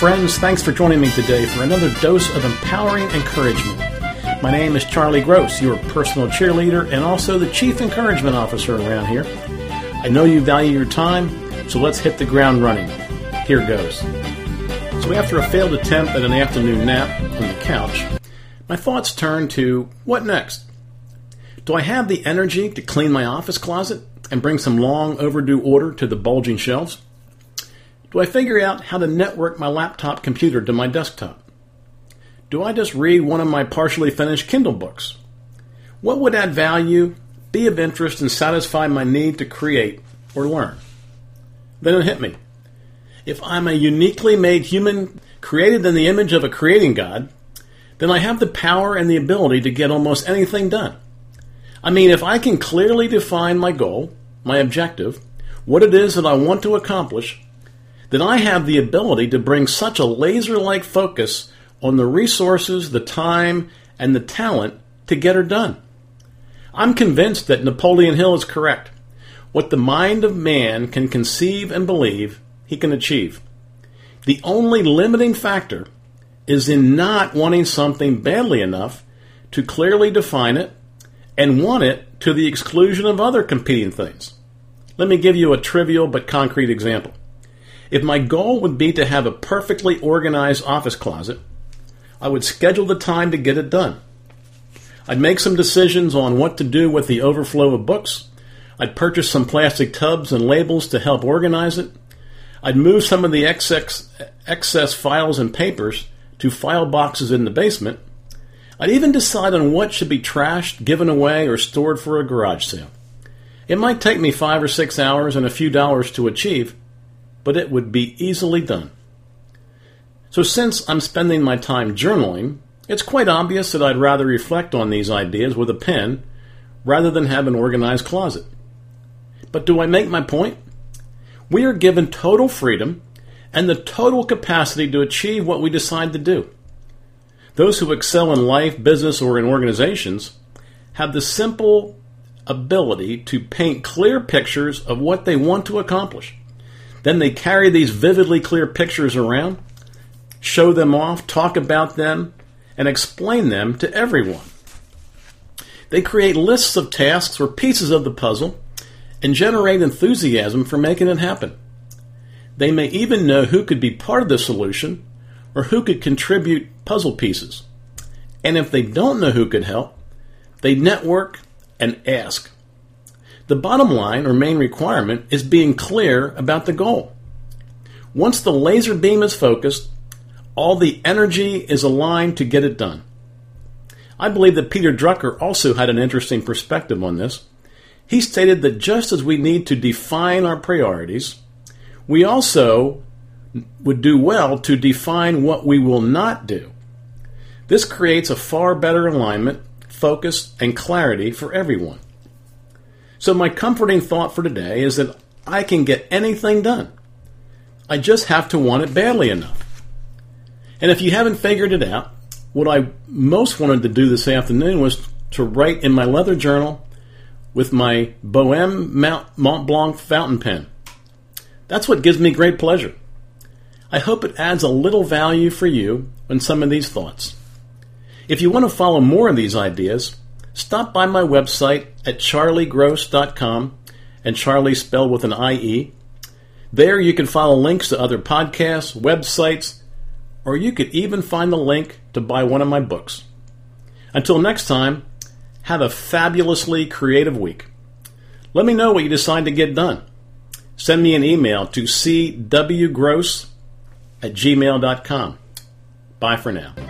friends. Thanks for joining me today for another dose of empowering encouragement. My name is Charlie Gross, your personal cheerleader and also the Chief Encouragement Officer around here. I know you value your time, so let's hit the ground running. Here goes. So, after a failed attempt at an afternoon nap on the couch, my thoughts turn to what next? Do I have the energy to clean my office closet and bring some long overdue order to the bulging shelves? Do I figure out how to network my laptop computer to my desktop? Do I just read one of my partially finished Kindle books? What would add value, be of interest, and satisfy my need to create or learn? Then it hit me. If I'm a uniquely made human created in the image of a creating God, then I have the power and the ability to get almost anything done. I mean, if I can clearly define my goal, my objective, what it is that I want to accomplish, then I have the ability to bring such a laser like focus on the resources, the time, and the talent to get her done. I'm convinced that Napoleon Hill is correct. What the mind of man can conceive and believe, he can achieve. The only limiting factor is in not wanting something badly enough to clearly define it and want it to the exclusion of other competing things. Let me give you a trivial but concrete example. If my goal would be to have a perfectly organized office closet, I would schedule the time to get it done. I'd make some decisions on what to do with the overflow of books. I'd purchase some plastic tubs and labels to help organize it. I'd move some of the excess, excess files and papers to file boxes in the basement. I'd even decide on what should be trashed, given away, or stored for a garage sale. It might take me five or six hours and a few dollars to achieve, but it would be easily done. So, since I'm spending my time journaling, it's quite obvious that I'd rather reflect on these ideas with a pen rather than have an organized closet. But do I make my point? We are given total freedom and the total capacity to achieve what we decide to do. Those who excel in life, business, or in organizations have the simple ability to paint clear pictures of what they want to accomplish. Then they carry these vividly clear pictures around, show them off, talk about them, and explain them to everyone. They create lists of tasks or pieces of the puzzle and generate enthusiasm for making it happen. They may even know who could be part of the solution or who could contribute puzzle pieces. And if they don't know who could help, they network and ask. The bottom line or main requirement is being clear about the goal. Once the laser beam is focused, all the energy is aligned to get it done. I believe that Peter Drucker also had an interesting perspective on this. He stated that just as we need to define our priorities, we also would do well to define what we will not do. This creates a far better alignment, focus, and clarity for everyone. So, my comforting thought for today is that I can get anything done. I just have to want it badly enough. And if you haven't figured it out, what I most wanted to do this afternoon was to write in my leather journal with my Bohème Mont Blanc fountain pen. That's what gives me great pleasure. I hope it adds a little value for you in some of these thoughts. If you want to follow more of these ideas, stop by my website at charliegross.com and Charlie spelled with an IE. There you can follow links to other podcasts, websites, or you could even find the link to buy one of my books. Until next time, have a fabulously creative week. Let me know what you decide to get done. Send me an email to cwgross at gmail.com. Bye for now.